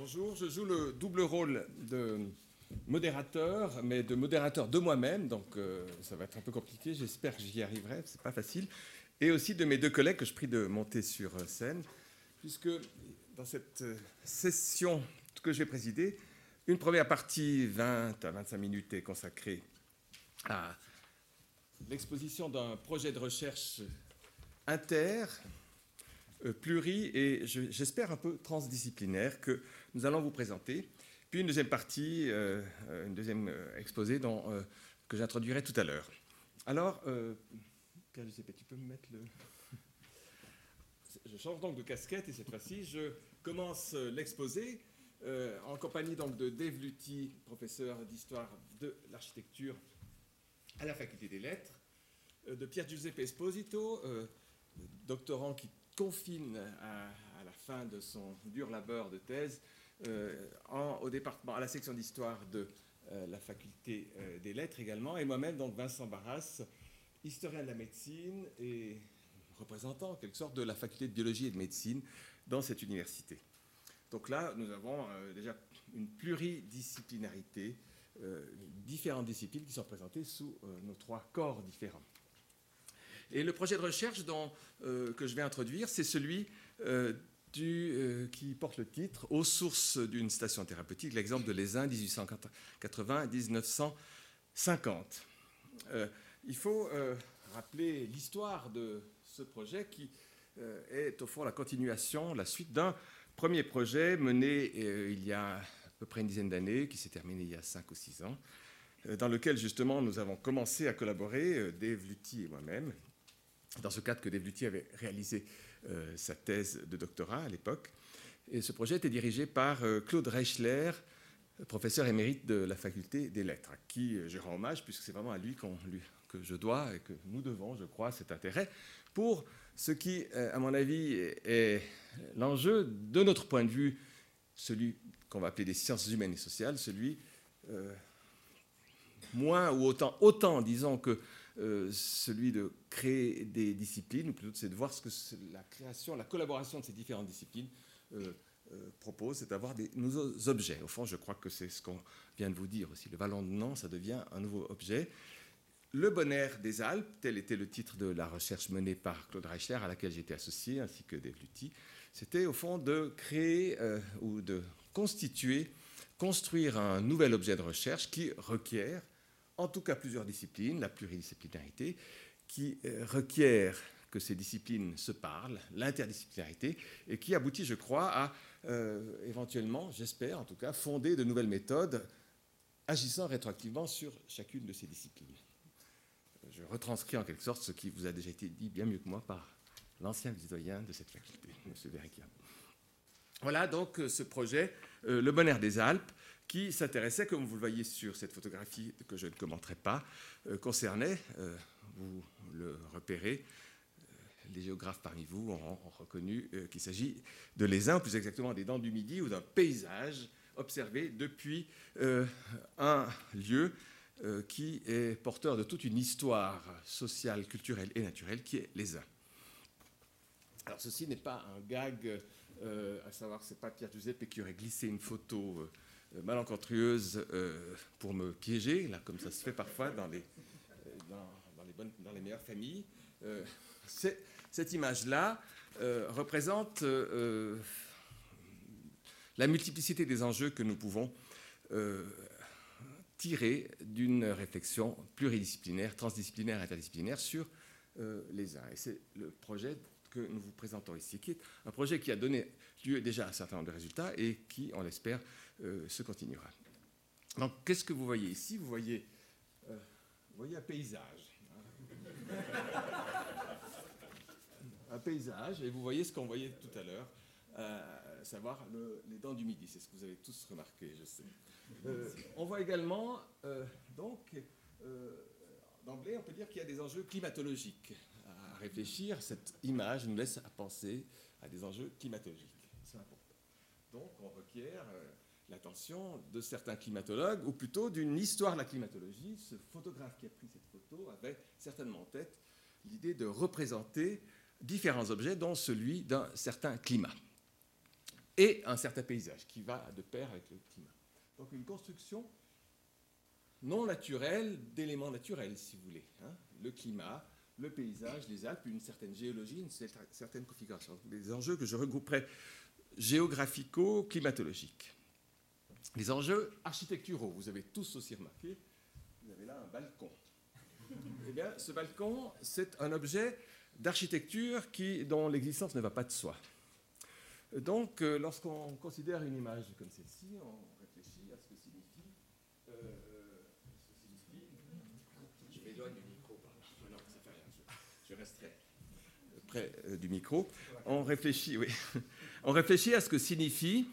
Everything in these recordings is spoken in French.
Bonjour, je joue le double rôle de modérateur, mais de modérateur de moi-même, donc euh, ça va être un peu compliqué, j'espère que j'y arriverai, c'est pas facile, et aussi de mes deux collègues que je prie de monter sur euh, scène, puisque dans cette euh, session que je vais présider, une première partie, 20 à 25 minutes, est consacrée à l'exposition d'un projet de recherche inter, pluri et j'espère un peu transdisciplinaire que nous allons vous présenter. Puis une deuxième partie, euh, une deuxième euh, exposé euh, que j'introduirai tout à l'heure. Alors, Pierre Giuseppe, tu peux me mettre le... Je change donc de casquette et cette fois-ci, je commence l'exposé en compagnie donc de Dave Lutti, professeur d'histoire de l'architecture à la faculté des lettres, de Pierre Giuseppe Esposito, doctorant qui confine à, la fin de son dur labeur de thèse euh, au département, à la section d'histoire de euh, la faculté euh, des lettres également, et moi-même, donc Vincent Barras, historien de la médecine et représentant en quelque sorte de la faculté de biologie et de médecine dans cette université. Donc là, nous avons déjà une pluridisciplinarité, différentes disciplines qui sont présentées sous nos trois corps différents. Et le projet de recherche dont, que je vais introduire, c'est celui euh, qui porte le titre Aux sources d'une station thérapeutique, l'exemple de l'ESIN 1880-1950. Euh, il faut euh, rappeler l'histoire de ce projet qui est au fond la continuation, la suite d'un premier projet mené il y a à peu près une dizaine d'années, qui s'est terminé il y a cinq ou six ans, dans lequel justement nous avons commencé à collaborer, Dave Lutti et moi-même, dans ce cadre que Dave Lutti avait réalisé euh, sa thèse de doctorat à l'époque. Et ce projet était dirigé par euh, Claude Reichler, professeur émérite de la faculté des lettres, à qui euh, je rends hommage, puisque c'est vraiment à lui, lui, que je dois et que nous devons, je crois, cet intérêt pour ce qui, à mon avis, est l'enjeu de notre point de vue, celui qu'on va appeler des sciences humaines et sociales, celui moins ou autant, autant disons que euh, celui de créer des disciplines, ou plutôt c'est de voir ce que la création, la collaboration de ces différentes disciplines euh, euh, propose, c'est d'avoir des nouveaux objets. Au fond, je crois que c'est ce qu'on vient de vous dire aussi. Le ballon de Nantes, ça devient un nouveau objet. Le bonheur des Alpes, tel était le titre de la recherche menée par Claude Reicher, à laquelle j'étais associé, ainsi que Dave Lutti, c'était au fond de créer ou de constituer, construire un nouvel objet de recherche qui requiert en tout cas plusieurs disciplines, la pluridisciplinarité, qui euh, requiert que ces disciplines se parlent, l'interdisciplinarité, et qui aboutit, je crois, à euh, éventuellement, j'espère en tout cas, fonder de nouvelles méthodes agissant rétroactivement sur chacune de ces disciplines. Je retranscris en quelque sorte ce qui vous a déjà été dit bien mieux que moi par l'ancien citoyen de cette faculté, M. Verrica. Voilà donc euh, ce projet, Le Bonheur des Alpes, qui s'intéressait, comme vous le voyez sur cette photographie que je ne commenterai pas, euh, concernait, euh, vous le repérez, euh, les géographes parmi vous ont, reconnu qu'il s'agit de l'Aisin, plus exactement des Dents du Midi, ou d'un paysage observé depuis un lieu qui est porteur de toute une histoire sociale, culturelle et naturelle, qui est l'Aisin. Alors ceci n'est pas un gag, à savoir que ce n'est pas Pierre Giuseppe qui aurait glissé une photo malencontreuse euh, pour me piéger, là, comme ça se fait parfois dans les, euh, dans, les, meilleures familles. cette image-là représente la multiplicité des enjeux que nous pouvons tirer d'une réflexion pluridisciplinaire, transdisciplinaire, interdisciplinaire sur les uns. Et c'est le projet que nous vous présentons ici, qui est un projet qui a donné lieu déjà à un certain nombre de résultats et qui, on l'espère, euh, se continuera. Donc, qu'est-ce que vous voyez ici? Vous voyez, euh, voyez un paysage. Hein. un paysage, et vous voyez ce qu'on voyait tout à l'heure, euh, savoir les dents du midi. C'est ce que vous avez tous remarqué, je sais. on voit également, donc, d'emblée, on peut dire qu'il y a des enjeux climatologiques à réfléchir. Cette image nous laisse à penser à des enjeux climatologiques. C'est important. Donc, on requiert l'attention de certains climatologues, ou plutôt d'une histoire de la climatologie. Ce photographe qui a pris cette photo avait certainement en tête l'idée de représenter différents objets, dont celui d'un certain climat. et un certain paysage qui va de pair avec le climat. Donc une construction non naturelle d'éléments naturels, si vous voulez. Hein. Le climat, le paysage, les Alpes, une certaine géologie, une certaine configuration. Des enjeux que je regrouperai géographico-climatologiques. Les enjeux architecturaux, vous avez tous aussi remarqué, vous avez là un balcon. Eh bien, ce balcon, c'est un objet d'architecture dont l'existence ne va pas de soi. Donc, euh, lorsqu'on considère une image comme celle-ci, on réfléchit à ce que signifie. Euh, ce signifie je m'éloigne du micro, pardon. Non, ça fait rien, je, resterai près euh, du micro. On réfléchit, oui. on réfléchit à ce que signifie.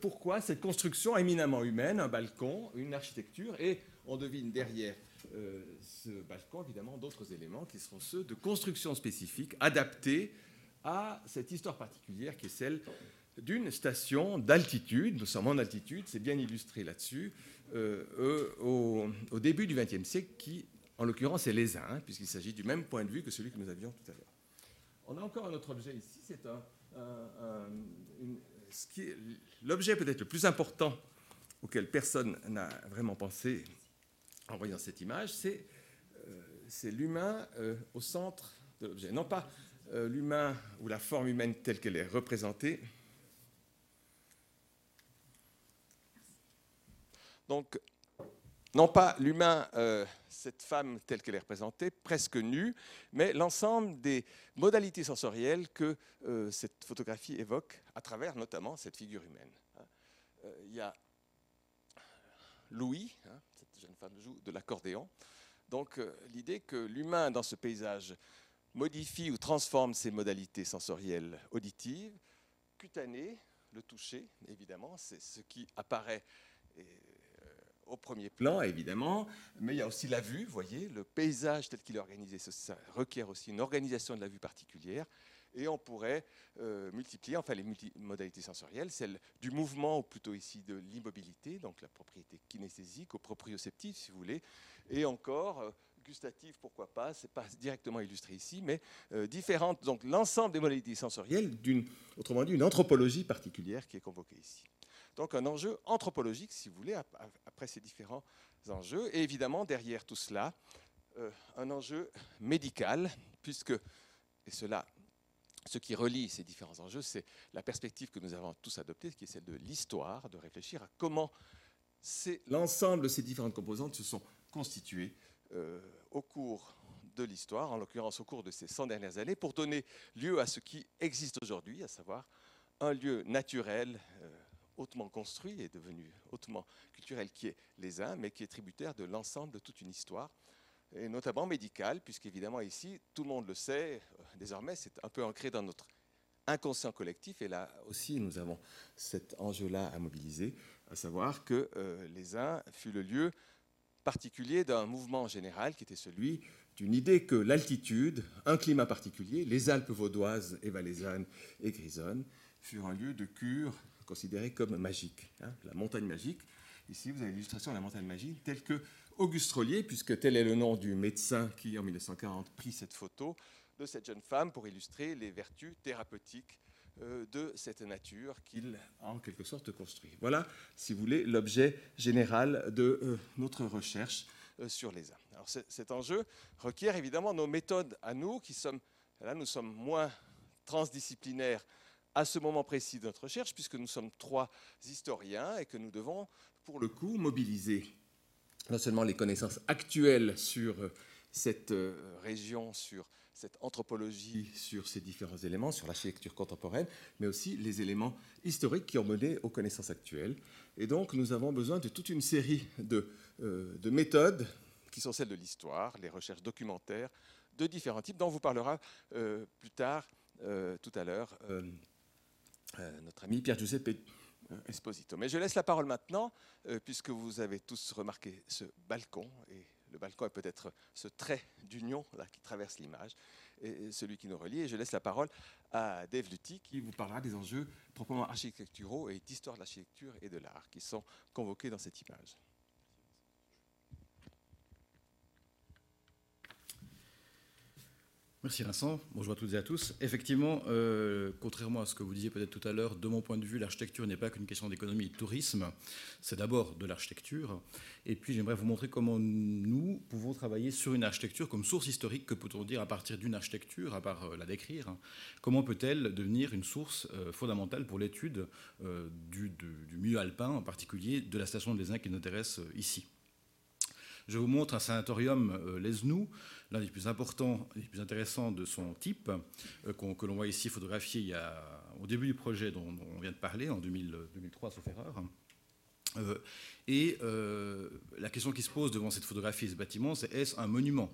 Pourquoi cette construction éminemment humaine, un balcon, une architecture, et on devine derrière euh, ce balcon, évidemment, d'autres éléments qui seront ceux de construction spécifique, adaptés à cette histoire particulière qui est celle d'une station d'altitude. Nous sommes en altitude, c'est bien illustré là-dessus, euh, euh, au, début du XXe siècle, qui, en l'occurrence, est les uns, puisqu'il s'agit du même point de vue que celui que nous avions tout à l'heure. On a encore un autre objet ici, c'est un, l'objet peut-être le plus important auquel personne n'a vraiment pensé en voyant cette image, c'est euh, l'humain euh, au centre de l'objet. Non pas euh, l'humain ou la forme humaine telle qu'elle est représentée. Donc, non pas l'humain, cette femme telle qu'elle est représentée, presque nue, mais l'ensemble des modalités sensorielles que cette photographie évoque à travers notamment cette figure humaine. Il y a Louis, hein, jeune femme joue de l'accordéon. Donc euh, l'idée que l'humain dans ce paysage modifie ou transforme ses modalités sensorielles auditives, cutanées, le toucher, évidemment, c'est ce qui apparaît euh, au premier plan, évidemment, mais il y a aussi la vue, vous voyez, le paysage tel qu'il est organisé, ça requiert aussi une organisation de la vue particulière, et on pourrait euh, multiplier, enfin les modalités sensorielles, celle du mouvement, ou plutôt ici de l'immobilité, donc la propriété kinesthésique, ou proprioceptive si vous voulez, et encore euh, gustative, pourquoi pas, c'est pas directement illustré ici, mais euh, différentes, donc l'ensemble des modalités sensorielles, d'une, autrement dit, une anthropologie particulière qui est convoquée ici. Donc un enjeu anthropologique, si vous voulez, après ces différents enjeux, et évidemment derrière tout cela, un enjeu médical, puisque, et cela ce qui relie ces différents enjeux, c'est la perspective que nous avons tous adoptée, qui est celle de l'histoire, de réfléchir à comment l'ensemble de ces différentes composantes se sont constituées euh, au cours de l'histoire, en l'occurrence au cours de ces 100 dernières années, pour donner lieu à ce qui existe aujourd'hui, à savoir un lieu naturel, euh, hautement construit et devenu hautement culturel, qui est les uns, mais qui est tributaire de l'ensemble de toute une histoire et notamment médical, puisqu'évidemment ici, tout le monde le sait, euh, désormais c'est un peu ancré dans notre inconscient collectif, et là aussi nous avons cet enjeu-là à mobiliser, à savoir que euh, les uns fut le lieu particulier d'un mouvement général qui était celui d'une idée que l'altitude, un climat particulier, les Alpes vaudoises et valaisannes et grisonnes, furent un lieu de cure considéré comme magique, hein, la montagne magique. Ici, vous avez l'illustration de la montagne magique telle que Auguste Rollier, puisque tel est le nom du médecin qui, en 1940, prit cette photo de cette jeune femme pour illustrer les vertus thérapeutiques euh, de cette nature qu'il a en quelque sorte construit. Voilà, si vous voulez, l'objet général de euh, notre recherche euh, sur les âmes. Alors cet enjeu requiert évidemment nos méthodes à nous, qui sommes, là nous sommes moins transdisciplinaires à ce moment précis de notre recherche, puisque nous sommes trois historiens et que nous devons, pour le coup, mobiliser non seulement les connaissances actuelles sur euh, cette euh, région, sur cette anthropologie, sur ces différents éléments, sur l'architecture contemporaine, mais aussi les éléments historiques qui ont mené aux connaissances actuelles. Et donc nous avons besoin de toute une série de, euh, de méthodes qui sont celles de l'histoire, les recherches documentaires de différents types, dont on vous parlera plus tard, tout à l'heure, notre ami Pierre Giuseppe euh, Esposito. Mais je laisse la parole maintenant, euh, puisque vous avez tous remarqué ce balcon, et le balcon est peut-être ce trait d'union qui traverse l'image, celui qui nous relie. Et je laisse la parole à Dave Lutti, qui vous parlera des enjeux proprement architecturaux et d'histoire de l'architecture et de l'art qui sont convoqués dans cette image. Merci Vincent. Bonjour à toutes et à tous. Effectivement, euh, contrairement à ce que vous disiez peut-être tout à l'heure, de mon point de vue, l'architecture n'est pas qu'une question d'économie et de tourisme. C'est d'abord de l'architecture. Et puis j'aimerais vous montrer comment nous pouvons travailler sur une architecture comme source historique. Que peut-on dire à partir d'une architecture, à part euh, la décrire Comment peut-elle devenir une source euh, fondamentale pour l'étude du, milieu alpin, en particulier de la station de l'Aisin qui nous intéresse ici? Je vous montre un sanatorium euh, l'un des plus importants et des plus intéressants de son type, euh, que l'on voit ici photographié au début du projet dont, on vient de parler, en 2003, sauf erreur. Euh, et la question qui se pose devant cette photographie et ce bâtiment, c'est est-ce un monument?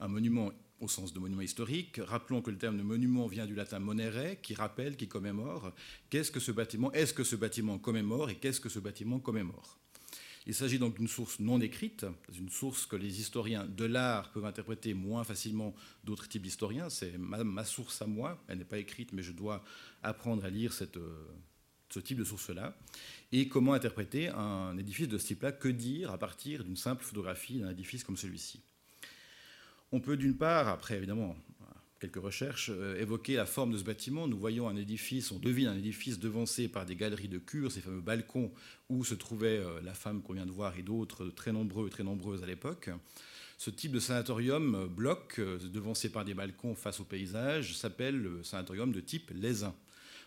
Un monument au sens de monument historique. Rappelons que le terme de monument vient du latin monere, qui rappelle, qui commémore. Qu'est-ce que ce bâtiment? Est-ce que ce bâtiment commémore? Et qu'est-ce que ce bâtiment commémore? Il s'agit donc d'une source non écrite, une source que les historiens de l'art peuvent interpréter moins facilement d'autres types d'historiens. C'est ma, source à moi, elle n'est pas écrite, mais je dois apprendre à lire euh, ce type de source-là. Et comment interpréter un édifice de ce type-là? Que dire à partir d'une simple photographie d'un édifice comme celui-ci? On peut d'une part, après évidemment quelques recherches, euh, évoquer la forme de ce bâtiment. Nous voyons un édifice, on devine un édifice devancé par des galeries de cure, ces fameux balcons où se trouvait euh, la femme qu'on vient de voir et d'autres très nombreux, très nombreuses à l'époque. Ce type de sanatorium euh, bloc, devancé par des balcons face au paysage, s'appelle le sanatorium de type Lézin.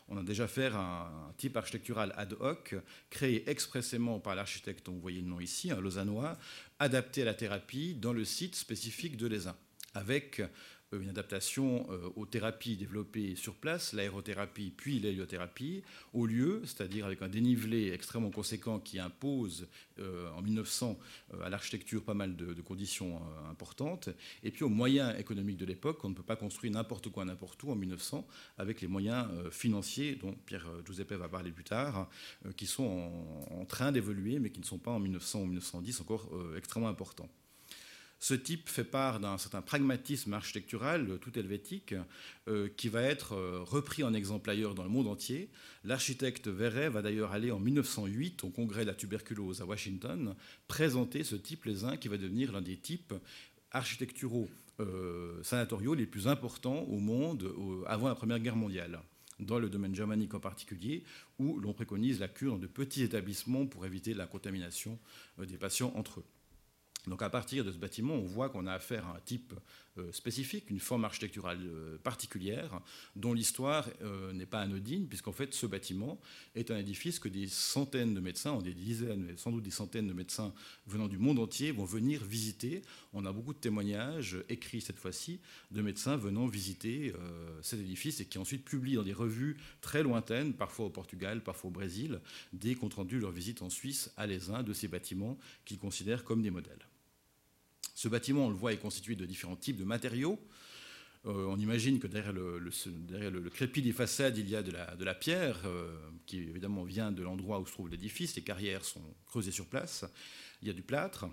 On a déjà fait un, type architectural ad hoc, créé expressément par l'architecte dont vous voyez le nom ici, un lausannois, adapté à la thérapie dans le site spécifique de Lézin, avec une adaptation euh, aux thérapies développées sur place, l'aérothérapie puis l'héliothérapie, au lieu, c'est-à-dire avec un dénivelé extrêmement conséquent qui impose euh, en 1900 à l'architecture pas mal de, conditions importantes, et puis aux moyens économiques de l'époque. On ne peut pas construire n'importe quoi n'importe où en 1900 avec les moyens financiers dont Pierre Giuseppe va parler plus tard, qui sont en, en train d'évoluer mais qui ne sont pas en 1900 ou 1910 encore extrêmement importants. Ce type fait part d'un certain pragmatisme architectural euh, tout helvétique euh, qui va être euh, repris en exemple ailleurs dans le monde entier. L'architecte Verret va d'ailleurs aller en 1908 au congrès de la tuberculose à Washington présenter ce type les uns qui va devenir l'un des types architecturaux sanatoriaux les plus importants au monde avant la Première Guerre mondiale dans le domaine germanique en particulier, où l'on préconise la cure dans de petits établissements pour éviter la contamination des patients entre eux. Donc à partir de ce bâtiment, on voit qu'on a affaire à un type euh, spécifique, une forme architecturale euh, particulière, dont l'histoire euh, n'est pas anodine, puisqu'en fait ce bâtiment est un édifice que des centaines de médecins, des dizaines, sans doute des centaines de médecins venant du monde entier vont venir visiter. On a beaucoup de témoignages écrits cette fois-ci de médecins venant visiter cet édifice et qui ensuite publient dans des revues très lointaines, parfois au Portugal, parfois au Brésil, des comptes rendus de leur visite en Suisse à l'ESIN de ces bâtiments qu'ils considèrent comme des modèles. Ce bâtiment, on le voit, est constitué de différents types de matériaux. Euh, on imagine que derrière le, crépi des façades, il y a de la, pierre, euh, qui évidemment vient de l'endroit où se trouve l'édifice. Les carrières sont creusées sur place. Il y a du plâtre,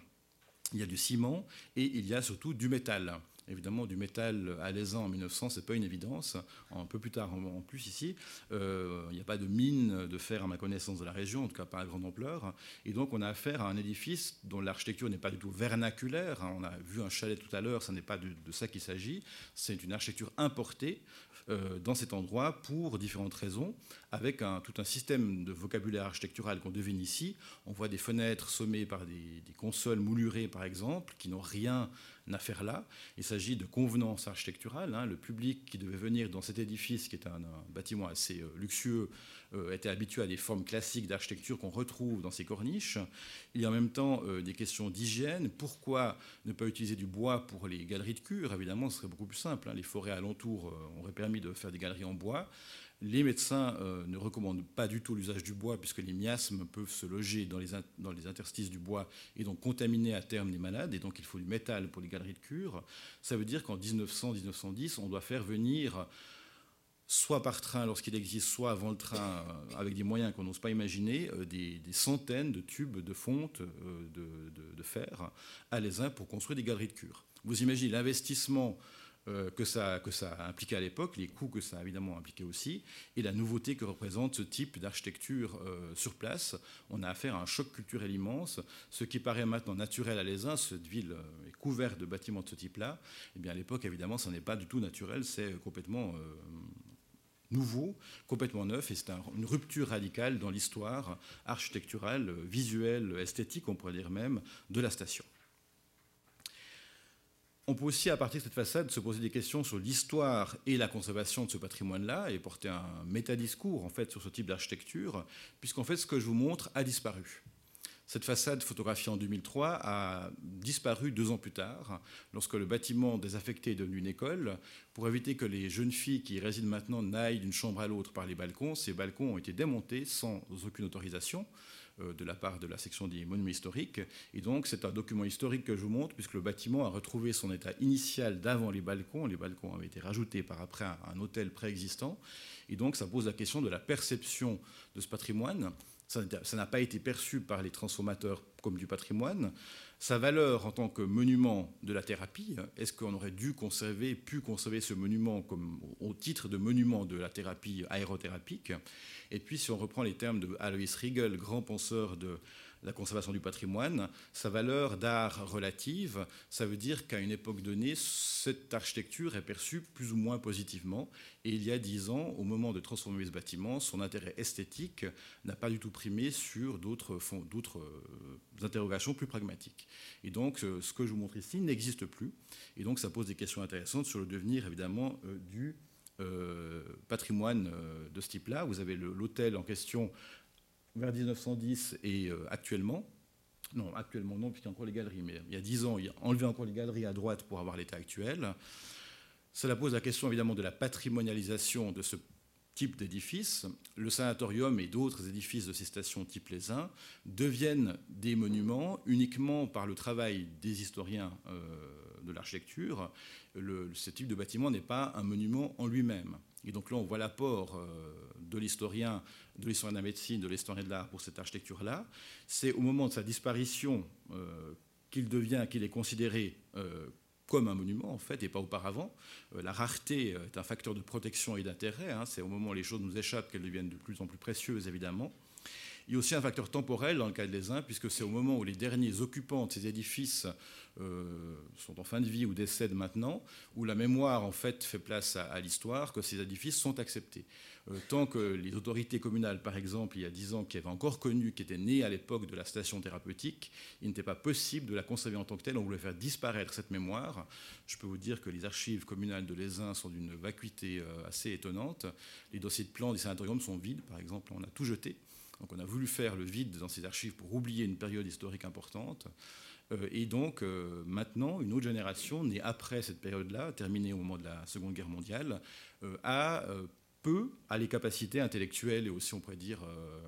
il y a du ciment et il y a surtout du métal. Évidemment, du métal à alaisan en 1900, c'est pas une évidence. Un peu plus tard, en plus ici, euh, il n'y a pas de mine de fer à ma connaissance de la région, en tout cas pas à grande ampleur. Et donc, on a affaire à un édifice dont l'architecture n'est pas du tout vernaculaire. On a vu un chalet tout à l'heure, ce n'est pas de, ça qu'il s'agit. C'est une architecture importée euh, dans cet endroit pour différentes raisons, avec tout un système de vocabulaire architectural qu'on devine ici. On voit des fenêtres sommées par des, consoles moulurées, par exemple, qui n'ont rien affaire là. Il s'agit de convenance architecturale. Hein. Le public qui devait venir dans cet édifice, qui est un, bâtiment assez euh, luxueux, euh, était habitué à des formes classiques d'architecture qu'on retrouve dans ces corniches. Il y a en même temps euh, des questions d'hygiène. Pourquoi ne pas utiliser du bois pour les galeries de cure? Évidemment, ce serait beaucoup plus simple. Hein. Les forêts alentours auraient permis de faire des galeries en bois. Les médecins euh, ne recommandent pas du tout l'usage du bois puisque les miasmes peuvent se loger dans les, dans les, interstices du bois et donc contaminer à terme les malades. Et donc il faut du métal pour les galeries de cure. Ça veut dire qu'en 1900-1910, on doit faire venir soit par train lorsqu'il existe, soit avant le train, euh, avec des moyens qu'on n'ose pas imaginer, euh, des, centaines de tubes de fonte de, fer à uns pour construire des galeries de cure. Vous imaginez l'investissement que, ça, que ça a impliqué à l'époque, les coûts que ça a évidemment impliqué aussi, et la nouveauté que représente ce type d'architecture euh, sur place. On a affaire à un choc culturel immense. Ce qui paraît maintenant naturel à l'Aisin, cette ville euh, est couverte de bâtiments de ce type-là, eh bien à l'époque, évidemment, ça n'est pas du tout naturel, c'est complètement nouveau, complètement neuf, et c'est une rupture radicale dans l'histoire architecturale, visuelle, esthétique, on pourrait dire même, de la station. On peut aussi, à partir de cette façade, se poser des questions sur l'histoire et la conservation de ce patrimoine-là et porter un métadiscours en fait sur ce type d'architecture, puisqu'en fait ce que je vous montre a disparu. Cette façade photographiée en 2003 a disparu deux ans plus tard, lorsque le bâtiment désaffecté est devenu une école. Pour éviter que les jeunes filles qui y résident maintenant n'aillent d'une chambre à l'autre par les balcons, ces balcons ont été démontés sans aucune autorisation. Euh, de la part de la section des monuments historiques. Et donc, c'est un document historique que je vous montre, puisque le bâtiment a retrouvé son état initial d'avant les balcons. Les balcons avaient été rajoutés par après à un hôtel préexistant. Et donc, ça pose la question de la perception de ce patrimoine. Ça n'a pas été perçu par les transformateurs comme du patrimoine. Sa valeur en tant que monument de la thérapie, est-ce qu'on aurait dû conserver, pu conserver ce monument au titre de monument de la thérapie aérothérapique et puis, si on reprend les termes de Alois Riegel, grand penseur de la conservation du patrimoine, sa valeur d'art relative, ça veut dire qu'à une époque donnée, cette architecture est perçue plus ou moins positivement. Et il y a dix ans, au moment de transformer ce bâtiment, son intérêt esthétique n'a pas du tout primé sur d'autres euh, interrogations plus pragmatiques. Et donc, euh, ce que je vous montre ici n'existe plus. Et donc, ça pose des questions intéressantes sur le devenir, évidemment, euh, du patrimoine de ce type-là. Vous avez l'hôtel en question vers 1910 et euh, actuellement. Non, actuellement non, puisqu'il y a encore les galeries, mais il y a 10 ans, il a enlevé encore les galeries à droite pour avoir l'état actuel. Cela pose la question évidemment de la patrimonialisation de ce type d'édifice. Le sanatorium et d'autres édifices de ces stations type les uns deviennent des monuments uniquement par le travail des historiens de l'architecture ce type de bâtiment n'est pas un monument en lui-même. Et donc là, on voit l'apport euh, de l'historien, de l'historien de la médecine, de l'historien de l'art pour cette architecture-là. C'est au moment de sa disparition euh, qu'il devient, qu'il est considéré euh, comme un monument, en fait, et pas auparavant. la rareté est un facteur de protection et d'intérêt. Hein. C'est au moment où les choses nous échappent qu'elles deviennent de plus en plus précieuses, évidemment. Il y a aussi un facteur temporel dans le cas des uns, puisque c'est au moment où les derniers occupants de ces édifices euh, sont en fin de vie ou décèdent maintenant, où la mémoire en fait fait place à, l'histoire, que ces édifices sont acceptés. Euh, tant que les autorités communales, par exemple, il y a dix ans, qui avaient encore connu, qui étaient nées à l'époque de la station thérapeutique, il n'était pas possible de la conserver en tant que telle. On voulait faire disparaître cette mémoire. Je peux vous dire que les archives communales de l'Aisin sont d'une vacuité euh, assez étonnante. Les dossiers de plan des sanatoriums sont vides, par exemple, on a tout jeté. Donc on a voulu faire le vide dans ces archives pour oublier une période historique importante. Euh, et donc euh, maintenant, une autre génération, née après cette période-là, terminée au moment de la Seconde Guerre mondiale, euh, a peu a les capacités intellectuelles et aussi, on pourrait dire,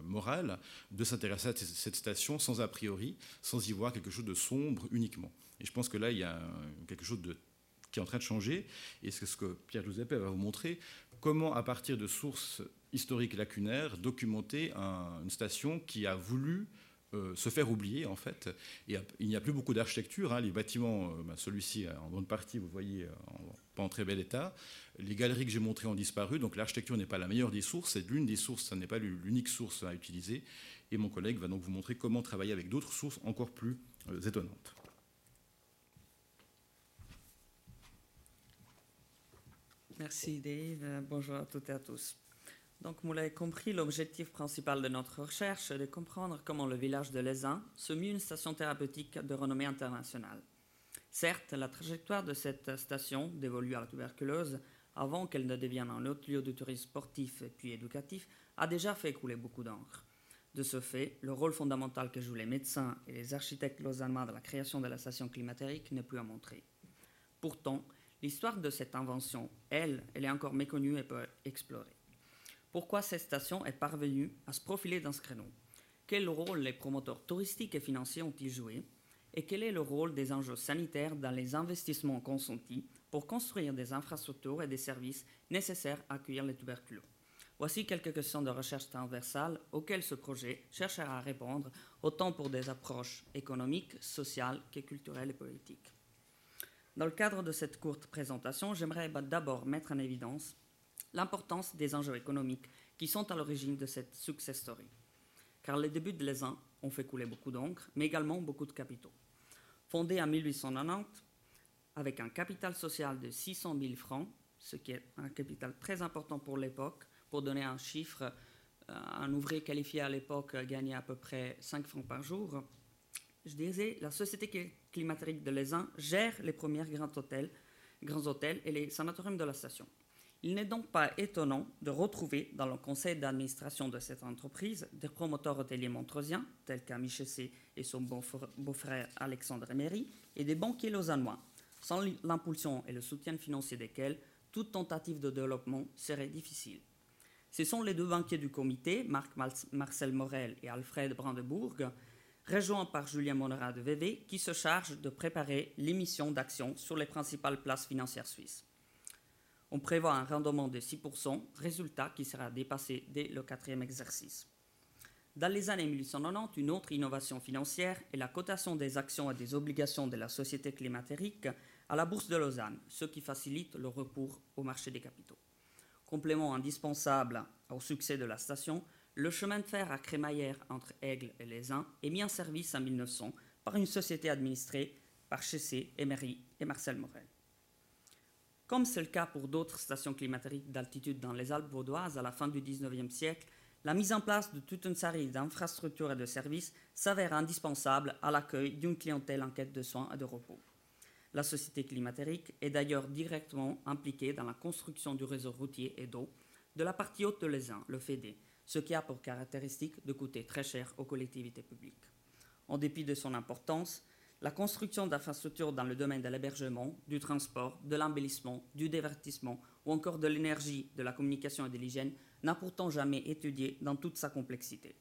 morales de s'intéresser à cette station sans a priori, sans y voir quelque chose de sombre uniquement. Et je pense que là, il y a quelque chose qui est en train de changer, et c'est ce que Pierre Giuseppe va vous montrer, comment, à partir de sources historique lacunaire, documenter une station qui a voulu euh, se faire oublier en fait. il n'y a plus beaucoup d'architecture. Hein. Les bâtiments, euh, bah, celui-ci en grande partie, vous voyez, pas en très bel état. Les galeries que j'ai montrées ont disparu, donc l'architecture n'est pas la meilleure des sources. C'est l'une des sources, ça n'est pas l'unique source à utiliser. Et mon collègue va donc vous montrer comment travailler avec d'autres sources encore plus euh, étonnantes. Merci Dave. Bonjour à toutes et à tous. Donc, vous l'avez compris, l'objectif principal de notre recherche est de comprendre comment le village de Lézin se mue une station thérapeutique de renommée internationale. Certes, la trajectoire de cette station, dévolue à la tuberculose, avant qu'elle ne devienne un autre lieu de tourisme sportif et puis éducatif, a déjà fait couler beaucoup d'encre. De ce fait, le rôle fondamental que jouent les médecins et les architectes lausannois dans la création de la station climatérique n'est plus à montrer. Pourtant, l'histoire de cette invention, elle, elle est encore méconnue et peu explorée. Pourquoi cette station est parvenue à se profiler dans ce créneau? Quel rôle les promoteurs touristiques et financiers ont-ils joué? Et quel est le rôle des enjeux sanitaires dans les investissements consentis pour construire des infrastructures et des services nécessaires à accueillir les tuberculeux Voici quelques questions de recherche transversale auxquelles ce projet cherchera à répondre, autant pour des approches économiques, sociales que culturelles et politiques. Dans le cadre de cette courte présentation, j'aimerais d'abord mettre en évidence l'importance des enjeux économiques qui sont à l'origine de cette success story. Car les débuts de l'ESIN ont fait couler beaucoup d'encre, mais également beaucoup de capitaux. Fondé en 1890, avec un capital social de 600 000 francs, ce qui est un capital très important pour l'époque. Pour donner un chiffre, euh, un ouvrier qualifié à l'époque gagnait à peu près 5 francs par jour. Je disais, la société climatique de l'ESIN gère les premiers grands hôtels, et les sanatoriums de la station. Il n'est donc pas étonnant de retrouver dans le conseil d'administration de cette entreprise des promoteurs hôteliers montrosiens, tels qu'Ami et son beau-frère Alexandre Emery, et des banquiers lausannois, sans l'impulsion et le soutien financier desquels toute tentative de développement serait difficile. Ce sont les deux banquiers du comité, Marc Marcel Morel et Alfred Brandebourg, rejoints par Julien Monera de VV, qui se chargent de préparer l'émission d'actions sur les principales places financières suisses. On prévoit un rendement de 6%, résultat qui sera dépassé dès le quatrième exercice. Dans les années 1890, une autre innovation financière est la cotation des actions et des obligations de la société climatérique à la bourse de Lausanne, ce qui facilite le recours au marché des capitaux. Complément indispensable au succès de la station, le chemin de fer à crémaillère entre Aigle et Les Uns est mis en service en 1900 par une société administrée par Chessé, Emery et Marcel Morel. Comme c'est le cas pour d'autres stations climatériques d'altitude dans les Alpes vaudoises à la fin du XIXe siècle, la mise en place de toute une série d'infrastructures et de services s'avère indispensable à l'accueil d'une clientèle en quête de soins et de repos. La société climatérique est d'ailleurs directement impliquée dans la construction du réseau routier et d'eau de la partie haute de l'Aisin, le FEDE, ce qui a pour caractéristique de coûter très cher aux collectivités publiques. En dépit de son importance, la construction d'infrastructures dans le domaine de l'hébergement, du transport, de l'embellissement, du divertissement ou encore de l'énergie, de la communication et de l'hygiène n'a pourtant jamais étudié dans toute sa complexité.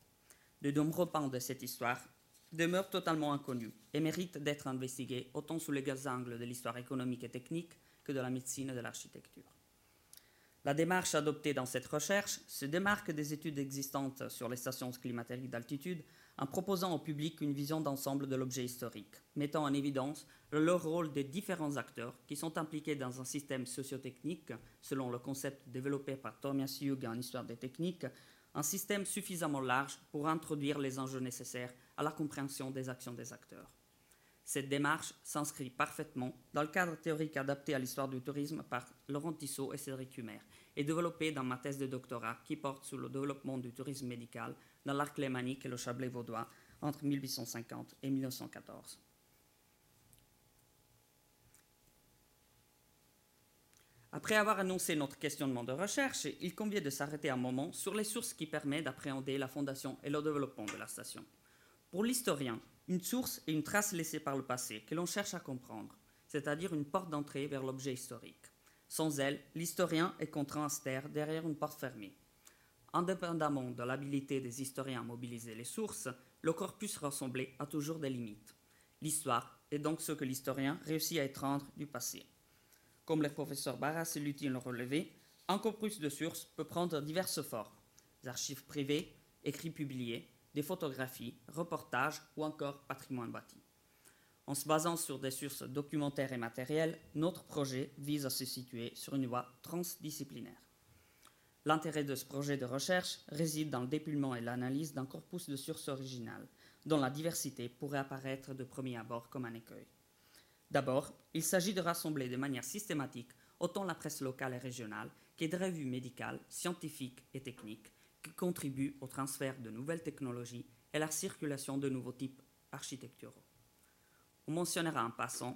De nombreux pans de cette histoire demeurent totalement inconnus et méritent d'être investigués autant sous les angles de l'histoire économique et technique que de la médecine et de l'architecture. La démarche adoptée dans cette recherche se démarque des études existantes sur les stations climatériques d'altitude en proposant au public une vision d'ensemble de l'objet historique, mettant en évidence le rôle des différents acteurs qui sont impliqués dans un système sociotechnique, selon le concept développé par Thomas Hughes en Histoire des techniques, un système suffisamment large pour introduire les enjeux nécessaires à la compréhension des actions des acteurs. Cette démarche s'inscrit parfaitement dans le cadre théorique adapté à l'histoire du tourisme par Laurent Tissot et Cédric Humer et développé dans ma thèse de doctorat qui porte sur le développement du tourisme médical dans l'arc lémanique et le Chablais vaudois entre 1850 et 1914. Après avoir annoncé notre questionnement de recherche, il convient de s'arrêter un moment sur les sources qui permettent d'appréhender la fondation et le développement de la station. Pour l'historien, une source est une trace laissée par le passé que l'on cherche à comprendre, c'est-à-dire une porte d'entrée vers l'objet historique. Sans elle, l'historien est contraint à se taire derrière une porte fermée. Indépendamment de l'habilité des historiens à mobiliser les sources, le corpus rassemblé a toujours des limites. L'histoire est donc ce que l'historien réussit à étreindre du passé. Comme le professeur Barras et Lutin l'ont relevé, un corpus de sources peut prendre diverses formes archives privées, écrits publiés, des photographies, reportages ou encore patrimoine bâti. En se basant sur des sources documentaires et matérielles, notre projet vise à se situer sur une voie transdisciplinaire. L'intérêt de ce projet de recherche réside dans le dépouillement et l'analyse d'un corpus de sources originales, dont la diversité pourrait apparaître de premier abord comme un écueil. D'abord, il s'agit de rassembler de manière systématique autant la presse locale et régionale que des revues médicales, scientifiques et techniques, qui contribuent au transfert de nouvelles technologies et la circulation de nouveaux types architecturaux. On mentionnera en passant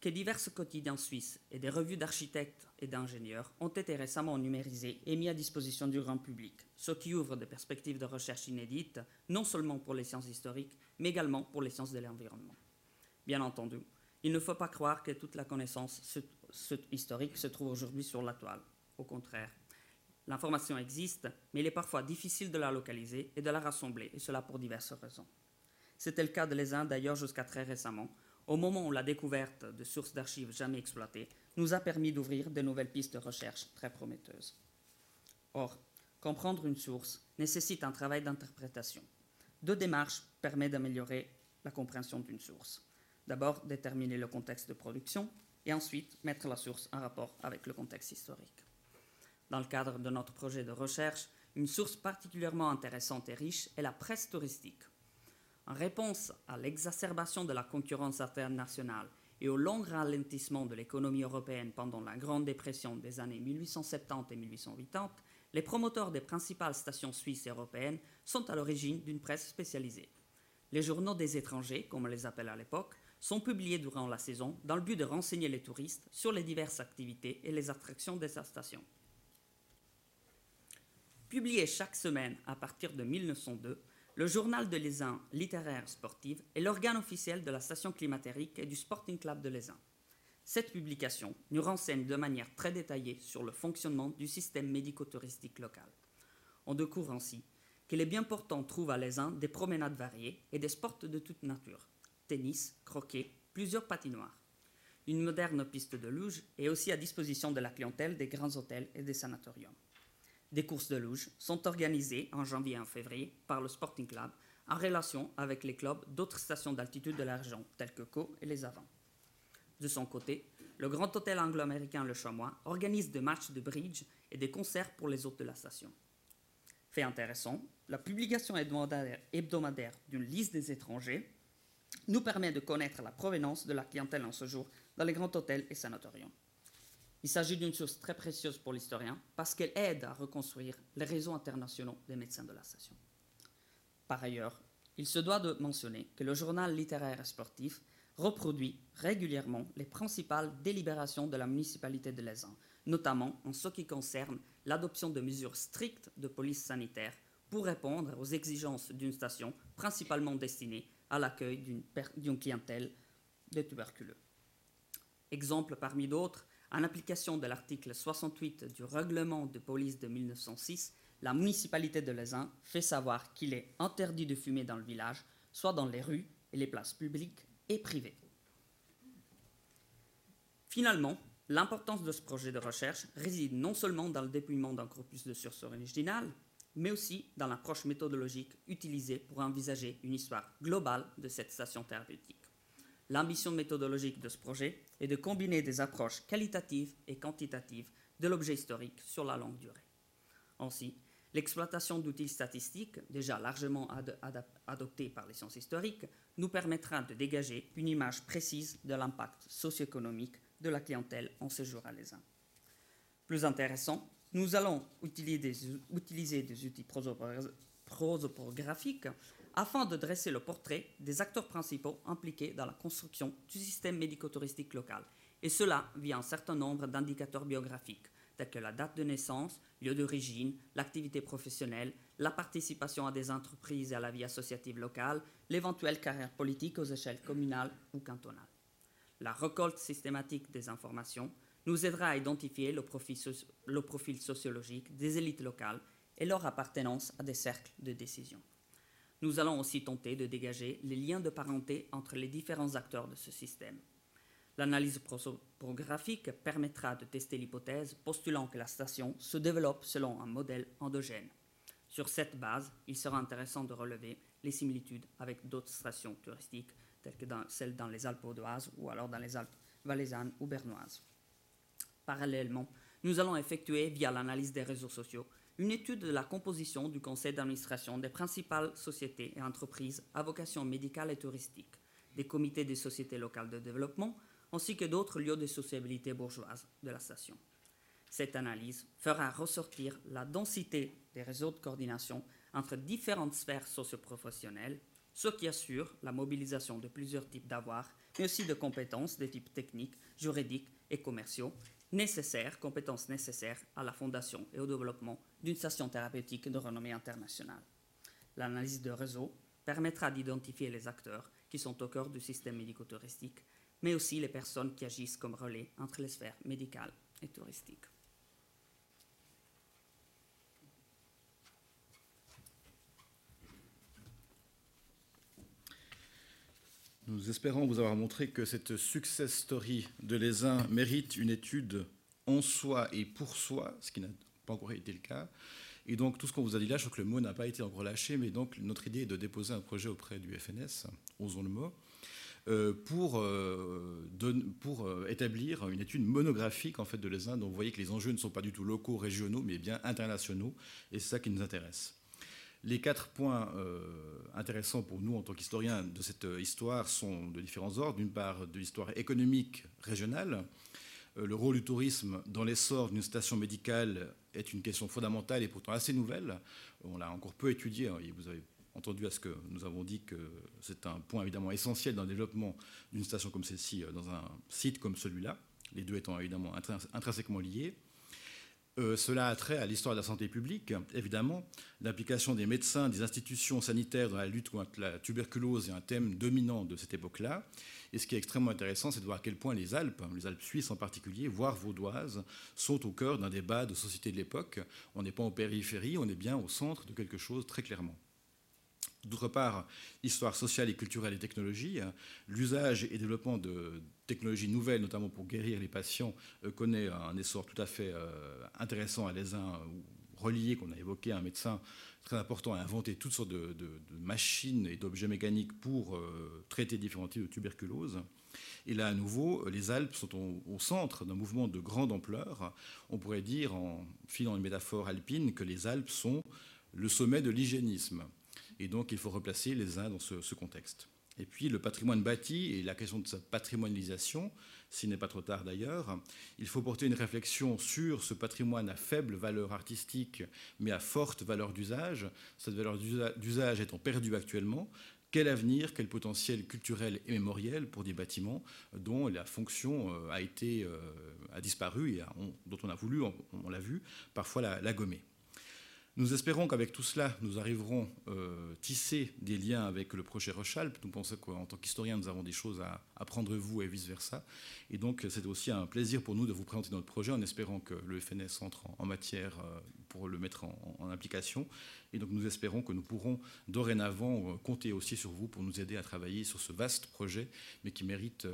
que divers quotidiens suisses et des revues d'architectes et d'ingénieurs ont été récemment numérisés et mis à disposition du grand public, ce qui ouvre des perspectives de recherche inédites, non seulement pour les sciences historiques, mais également pour les sciences de l'environnement. Bien entendu, il ne faut pas croire que toute la connaissance historique se trouve aujourd'hui sur la toile. Au contraire, L'information existe, mais il est parfois difficile de la localiser et de la rassembler, et cela pour diverses raisons. C'était le cas de les Indes d'ailleurs jusqu'à très récemment, au moment où la découverte de sources d'archives jamais exploitées nous a permis d'ouvrir de nouvelles pistes de recherche très prometteuses. Or, comprendre une source nécessite un travail d'interprétation. Deux démarches permettent d'améliorer la compréhension d'une source. D'abord, déterminer le contexte de production et ensuite mettre la source en rapport avec le contexte historique. Dans le cadre de notre projet de recherche, une source particulièrement intéressante et riche est la presse touristique. En réponse à l'exacerbation de la concurrence internationale et au long ralentissement de l'économie européenne pendant la Grande Dépression des années 1870 et 1880, les promoteurs des principales stations suisses et européennes sont à l'origine d'une presse spécialisée. Les journaux des étrangers, comme on les appelle à l'époque, sont publiés durant la saison dans le but de renseigner les touristes sur les diverses activités et les attractions de sa station. Publié chaque semaine à partir de 1902, le journal de l'Aisin littéraire sportive est l'organe officiel de la station climatérique et du Sporting Club de l'Aisin. Cette publication nous renseigne de manière très détaillée sur le fonctionnement du système médico-touristique local. On découvre ainsi que les bien portants trouvent à l'Aisin des promenades variées et des sports de toute nature tennis, croquet, plusieurs patinoires. Une moderne piste de luge est aussi à disposition de la clientèle des grands hôtels et des sanatoriums. Des courses de luge sont organisées en janvier et en février par le Sporting Club en relation avec les clubs d'autres stations d'altitude de la région, telles que Co et les Avants. De son côté, le grand hôtel anglo-américain Le Chamois organise des matchs de bridge et des concerts pour les hôtes de la station. Fait intéressant, la publication hebdomadaire d'une liste des étrangers nous permet de connaître la provenance de la clientèle en ce jour dans les grands hôtels et sanatoriums. Il s'agit d'une source très précieuse pour l'historien parce qu'elle aide à reconstruire les réseaux internationaux des médecins de la station. Par ailleurs, il se doit de mentionner que le journal littéraire et sportif reproduit régulièrement les principales délibérations de la municipalité de l'Aisin, notamment en ce qui concerne l'adoption de mesures strictes de police sanitaire pour répondre aux exigences d'une station principalement destinée à l'accueil d'une clientèle de tuberculeux. Exemple parmi d'autres, en application de l'article 68 du règlement de police de 1906, la municipalité de Lezin fait savoir qu'il est interdit de fumer dans le village, soit dans les rues et les places publiques et privées. Finalement, l'importance de ce projet de recherche réside non seulement dans le dépouillement d'un corpus de sources originales, mais aussi dans l'approche méthodologique utilisée pour envisager une histoire globale de cette station thérapeutique. L'ambition méthodologique de ce projet est de combiner des approches qualitatives et quantitatives de l'objet historique sur la longue durée. Ainsi, l'exploitation d'outils statistiques, déjà largement adoptés par les sciences historiques, nous permettra de dégager une image précise de l'impact socio-économique de la clientèle en séjour à l'ESA. Plus intéressant, nous allons utiliser des, outils prosopographiques afin de dresser le portrait des acteurs principaux impliqués dans la construction du système médico-touristique local, et cela via un certain nombre d'indicateurs biographiques, tels que la date de naissance, lieu d'origine, l'activité professionnelle, la participation à des entreprises et à la vie associative locale, l'éventuelle carrière politique aux échelles communales ou cantonales. La récolte systématique des informations nous aidera à identifier le profil, sociologique des élites locales et leur appartenance à des cercles de décision. Nous allons aussi tenter de dégager les liens de parenté entre les différents acteurs de ce système. L'analyse prosopographique permettra de tester l'hypothèse postulant que la station se développe selon un modèle endogène. Sur cette base, il sera intéressant de relever les similitudes avec d'autres stations touristiques, telles que celles dans les Alpes audoises ou alors dans les Alpes valaisannes ou bernoises. Parallèlement, nous allons effectuer, via l'analyse des réseaux sociaux, une étude de la composition du conseil d'administration des principales sociétés et entreprises à vocation médicale et touristique, des comités des sociétés locales de développement, ainsi que d'autres lieux de sociabilité bourgeoise de la station. Cette analyse fera ressortir la densité des réseaux de coordination entre différentes sphères socioprofessionnelles, ce qui assure la mobilisation de plusieurs types d'avoirs, mais aussi de compétences de type techniques, juridiques et commerciaux, nécessaires, compétences nécessaires à la fondation et au développement d'une station thérapeutique de renommée internationale. L'analyse de réseau permettra d'identifier les acteurs qui sont au cœur du système médico-touristique, mais aussi les personnes qui agissent comme relais entre les sphères médicales et touristiques. Nous espérons vous avoir montré que cette success story de l'ESIN mérite une étude en soi et pour soi, ce qui n'a pas encore été le cas. Et donc tout ce qu'on vous a dit là, je crois que le mot n'a pas été encore lâché, mais donc notre idée est de déposer un projet auprès du FNS, osons le mot. pour, pour établir une étude monographique en fait, de l'ESIN. Donc vous voyez que les enjeux ne sont pas du tout locaux, régionaux, mais bien internationaux. Et c'est ça qui nous intéresse. Les quatre points intéressants pour nous en tant qu'historiens de cette histoire sont de différents ordres. D'une part, de l'histoire économique régionale, euh, le rôle du tourisme dans l'essor d'une station médicale est une question fondamentale et pourtant assez nouvelle. On l'a encore peu étudié. Hein, vous avez entendu à ce que nous avons dit que c'est un point évidemment essentiel dans le développement d'une station comme celle-ci euh, dans un site comme celui-là, les deux étant évidemment intrinsèquement liés. Euh, cela a trait à l'histoire de la santé publique, évidemment. L'implication des médecins, des institutions sanitaires dans la lutte contre la tuberculose est un thème dominant de cette époque-là. Et ce qui est extrêmement intéressant, c'est de voir à quel point les Alpes, les Alpes suisses en particulier, voire vaudoises, sont au cœur d'un débat de société de l'époque. On n'est pas en périphérie, on est bien au centre de quelque chose très clairement. D'autre part, histoire sociale et culturelle et technologie. L'usage et développement de technologies nouvelles, notamment pour guérir les patients, euh, connaît un essor tout à fait euh, intéressant à l'ESIN, relié, qu'on a évoqué, un médecin très important a inventé toutes sortes de, machines et d'objets mécaniques pour euh, traiter différents types de tuberculose. Et là, à nouveau, les Alpes sont au, centre d'un mouvement de grande ampleur. On pourrait dire, en filant une métaphore alpine, que les Alpes sont le sommet de l'hygiénisme. Et donc, il faut replacer les uns dans ce contexte. Et puis le patrimoine bâti et la question de sa patrimonialisation, s'il n'est pas trop tard d'ailleurs. Il faut porter une réflexion sur ce patrimoine à faible valeur artistique, mais à forte valeur d'usage. Cette valeur d'usage étant perdue actuellement, quel avenir, quel potentiel culturel et mémoriel pour des bâtiments dont la fonction euh, a, été, euh, a disparu et dont on a voulu, on, l'a vu, parfois la gommer? Nous espérons qu'avec tout cela, nous arriverons à euh, tisser des liens avec le projet Rochalp. Nous pensons qu'en tant qu'historiens, nous avons des choses à apprendre de vous et vice-versa. Et donc, c'est aussi un plaisir pour nous de vous présenter notre projet en espérant que le FNS entre en, matière euh, pour le mettre en, application. Et donc, nous espérons que nous pourrons dorénavant euh, compter aussi sur vous pour nous aider à travailler sur ce vaste projet, mais qui mérite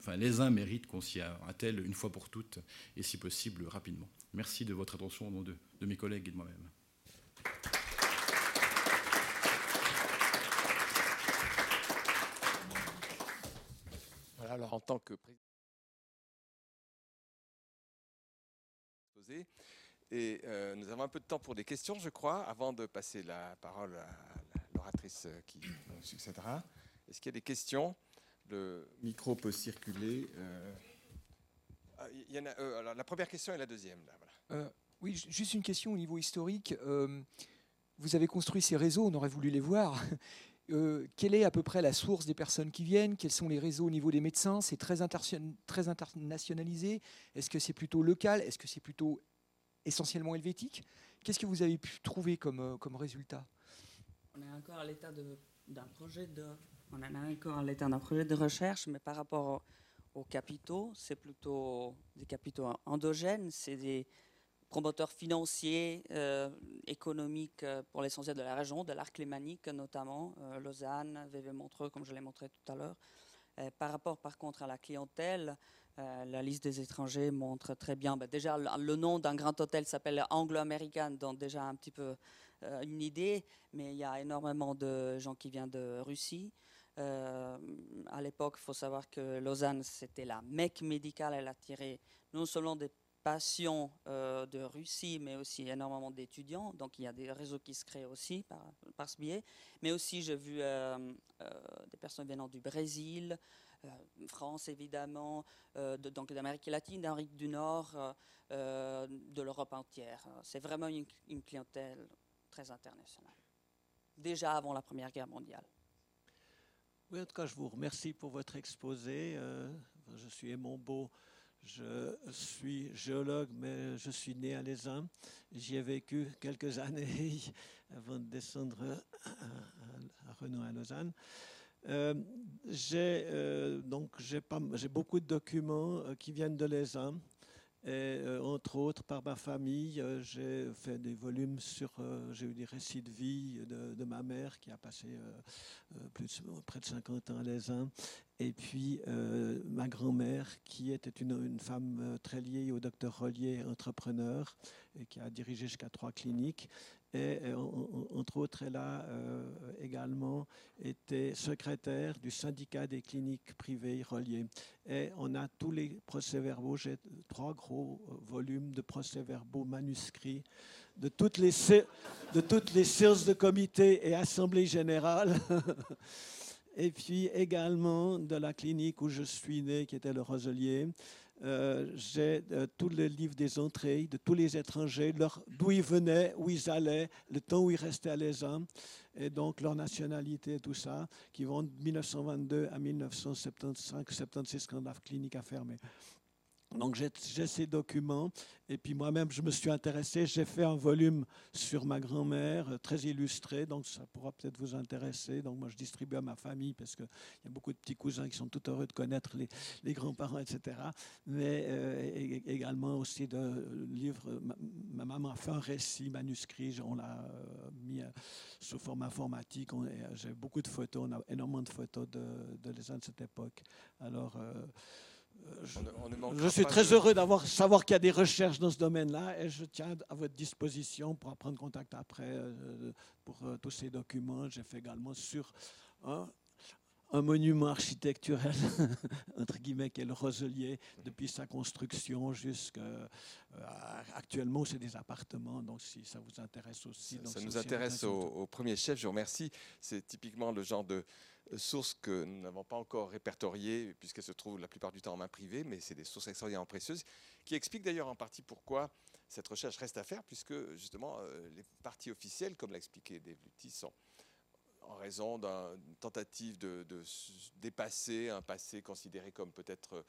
enfin, les uns méritent qu'on s'y attelle une fois pour toutes et si possible rapidement. Merci de votre attention au nom de, mes collègues et de moi-même. Voilà, alors en tant que président. Et euh, nous avons un peu de temps pour des questions, je crois, avant de passer la parole à l'oratrice qui nous succédera. Est-ce qu'il y a des questions? Le micro peut circuler. Euh, ah, y en a, euh, la première question et la deuxième. Euh, oui, juste une question au niveau historique. Euh, vous avez construit ces réseaux, on aurait voulu les voir. quelle est à peu près la source des personnes qui viennent? Quels sont les réseaux au niveau des médecins? C'est très, très internationalisé Est-ce que c'est plutôt local? Est-ce que c'est plutôt essentiellement helvétique? Qu'est-ce que vous avez pu trouver comme, comme résultat? On est encore à l'état d'un projet de... On en est encore à l'état d'un projet de recherche, mais par rapport aux capitaux, c'est plutôt des capitaux endogènes, c'est des promoteurs financiers, euh, économiques euh, pour l'essentiel de la région, de l'arc lémanique notamment, euh, Lausanne, VV Montreux, comme je l'ai montré tout à l'heure. par rapport par contre à la clientèle, la liste des étrangers montre très bien, ben, déjà le, nom d'un grand hôtel s'appelle Anglo-American, donc déjà un petit peu une idée, mais il y a énormément de gens qui viennent de Russie. Euh, à l'époque, il faut savoir que Lausanne, c'était la mecque médicale. Elle attirait non seulement des patients euh, de Russie, mais aussi énormément d'étudiants. Donc il y a des réseaux qui se créent aussi par, ce biais. Mais aussi, j'ai vu euh, des personnes venant du Brésil, France évidemment, donc d'Amérique latine, d'Amérique du Nord, de l'Europe entière. C'est vraiment une clientèle très internationale. Déjà avant la Première Guerre mondiale. Oui, en tout cas, je vous remercie pour votre exposé. Euh, je suis Aimon Beau, je suis géologue, mais je suis né à Lézin. J'y ai vécu quelques années avant de descendre à, Renault à Lausanne. Euh, j'ai euh, donc j'ai beaucoup de documents qui viennent de Lézin. Et euh, entre autres, par ma famille, euh, j'ai fait des volumes sur. Euh, j'ai eu des récits de vie de, ma mère qui a passé près de 50 ans à l'Aisin. Et puis ma grand-mère, qui était une, une, femme très liée au docteur Rollier, entrepreneur, et qui a dirigé jusqu'à trois cliniques. Et entre autres, elle a également été secrétaire du syndicat des cliniques privées reliées. Et on a tous les procès-verbaux, j'ai trois gros volumes de procès-verbaux manuscrits de toutes les, de toutes les séances de comité et assemblée générale. et puis également de la clinique où je suis né, qui était le Roselier. Euh, j'ai euh, tous les livres des entrées de tous les étrangers, d'où ils venaient, où ils allaient, le temps où ils restaient à l'ESA, et donc leur nationalité tout ça, qui vont de 1922 à 1975-76 quand la clinique a fermé. Donc j'ai ces documents et puis moi-même je me suis intéressé, j'ai fait un volume sur ma grand-mère euh, très illustré, donc ça pourra peut-être vous intéresser. Donc moi je distribue à ma famille parce qu'il y a beaucoup de petits cousins qui sont tout heureux de connaître les, grands-parents, etc. Mais euh, également aussi de livres. Ma, maman a fait un récit manuscrit, on l'a euh, mis sous forme informatique. J'ai beaucoup de photos, on a énormément de photos de, de les de cette époque. Alors je, suis très heureux d'avoir savoir qu'il y a des recherches dans ce domaine-là et je tiens à votre disposition pour prendre contact après euh, pour euh, tous ces documents. J'ai fait également sur un, monument architecturel, entre guillemets, qui est le Roselier, depuis sa construction jusqu'à euh, actuellement, c'est des appartements. Donc, si ça vous intéresse aussi. Ça, nous intéresse au, au, premier chef, je vous remercie. C'est typiquement le genre de, sources que nous n'avons pas encore répertoriées, puisqu'elles se trouvent la plupart du temps en main privée, mais c'est des sources extraordinairement précieuses, qui expliquent d'ailleurs en partie pourquoi cette recherche reste à faire, puisque justement euh, les parties officielles, comme l'a expliqué Dave Lutti, sont en raison d'une tentative de, dépasser un passé considéré comme peut-être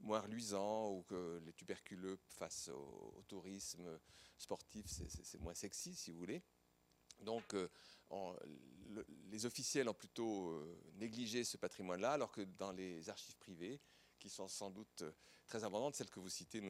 moins reluisant ou que les tuberculeux face au tourisme sportif, c'est moins sexy si vous voulez. Donc, euh, les officiels ont plutôt euh, négligé ce patrimoine-là, alors que dans les archives privées, qui sont sans doute euh, très abondantes, celles que vous citez,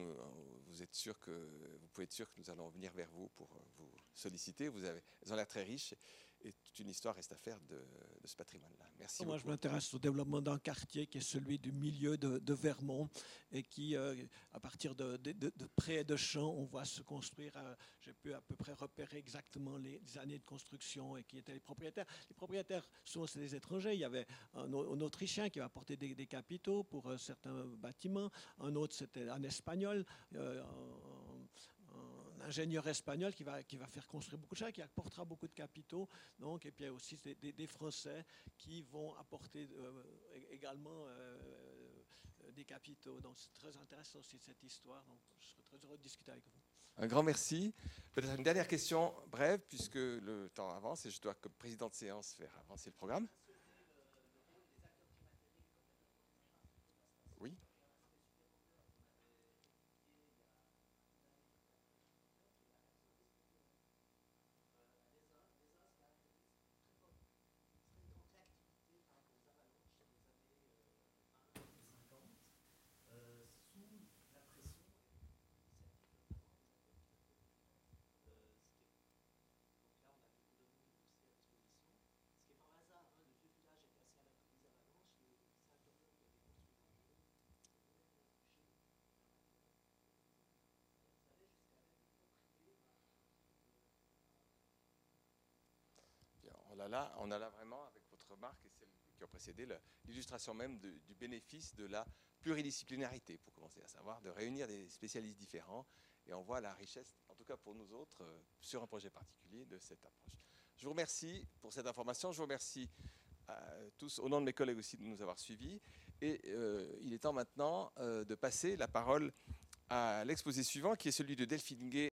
vous êtes sûr que vous pouvez être sûr que nous allons venir vers vous pour vous solliciter. Vous avez, elles ont l'air très riches et toute une histoire reste à faire de, ce patrimoine-là. Merci. Moi, je m'intéresse au développement d'un quartier qui est celui du milieu de, Vermont et qui, euh, à partir de, de, près de champs, on voit se construire. Euh, j'ai pu à peu près repérer exactement les, années de construction et qui étaient les propriétaires. Les propriétaires, souvent, c'est des étrangers. Il y avait un, Autrichien qui va apporter des, capitaux pour euh, certains bâtiments. Un autre, c'était un Espagnol ingénieur espagnol qui va, qui va faire construire beaucoup de choses, qui apportera beaucoup de capitaux. Donc, et puis il y a aussi des, des, Français qui vont apporter euh, également euh, des capitaux. Donc c'est très intéressant aussi cette histoire. Donc je serais très heureux de discuter avec vous. Un grand merci. Peut-être une dernière question brève, puisque le temps avance et je dois, comme président de séance, faire avancer le programme. On a là vraiment, avec votre remarque et celle qui a précédé, l'illustration même du bénéfice de la pluridisciplinarité, pour commencer à savoir, de réunir des spécialistes différents. Et on voit la richesse, en tout cas pour nous autres, euh, sur un projet particulier, de cette approche. Je vous remercie pour cette information. Je vous remercie à tous, au nom de mes collègues aussi, de nous avoir suivis. Et euh, il est temps maintenant euh, de passer la parole à l'exposé suivant, qui est celui de Delphine Gay.